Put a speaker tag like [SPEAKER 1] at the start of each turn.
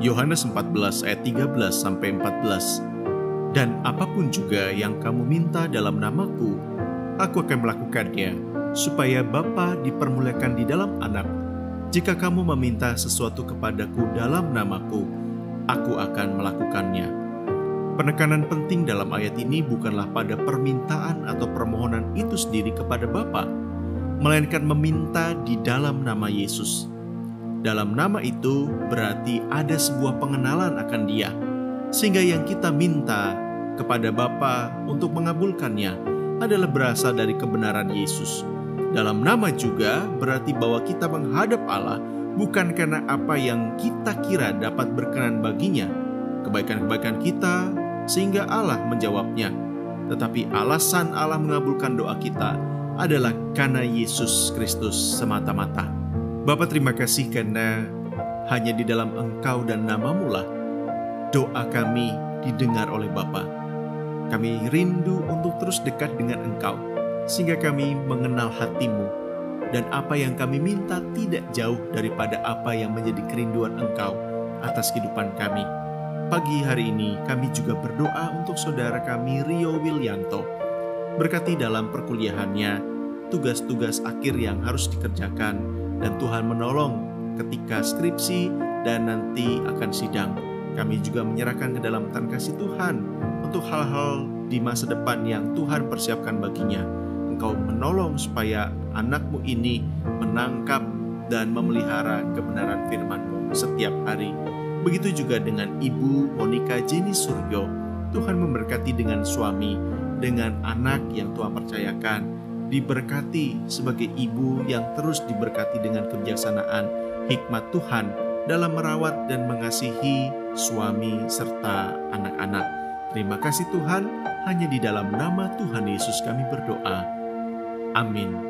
[SPEAKER 1] Yohanes 14 ayat 13 sampai 14. Dan apa pun juga yang kamu minta dalam namaku, aku akan melakukannya, supaya Bapa dipermuliakan di dalam anak. Jika kamu meminta sesuatu kepadaku dalam namaku, aku akan melakukannya. Penekanan penting dalam ayat ini bukanlah pada permintaan atau permohonan itu sendiri kepada Bapa, melainkan meminta di dalam nama Yesus. Dalam nama itu berarti ada sebuah pengenalan akan Dia, sehingga yang kita minta kepada Bapa untuk mengabulkannya adalah berasal dari kebenaran Yesus. Dalam nama juga berarti bahwa kita menghadap Allah bukan karena apa yang kita kira dapat berkenan baginya, kebaikan-kebaikan kita, sehingga Allah menjawabnya. Tetapi alasan Allah mengabulkan doa kita adalah karena Yesus Kristus semata-mata. Bapa terima kasih karena hanya di dalam Engkau dan namamu lah doa kami didengar oleh Bapa. Kami rindu untuk terus dekat dengan Engkau, sehingga kami mengenal hatimu, dan apa yang kami minta tidak jauh daripada apa yang menjadi kerinduan Engkau atas kehidupan kami. Pagi hari ini kami juga berdoa untuk saudara kami Rio Willianto. Berkati dalam perkuliahannya, tugas-tugas akhir yang harus dikerjakan, dan Tuhan menolong ketika skripsi dan nanti akan sidang. Kami juga menyerahkan ke dalam tangan kasih Tuhan untuk hal-hal di masa depan yang Tuhan persiapkan baginya. Engkau menolong supaya anakmu ini menangkap dan memelihara kebenaran firman-Mu setiap hari. Begitu juga dengan Ibu Monica Jenny Suryo. Tuhan memberkati dengan suami, dengan anak yang Tuhan percayakan, diberkati sebagai ibu yang terus diberkati dengan kebijaksanaan hikmat Tuhan dalam merawat dan mengasihi suami serta anak-anak. Terima kasih Tuhan, hanya di dalam nama Tuhan Yesus kami berdoa. Amin.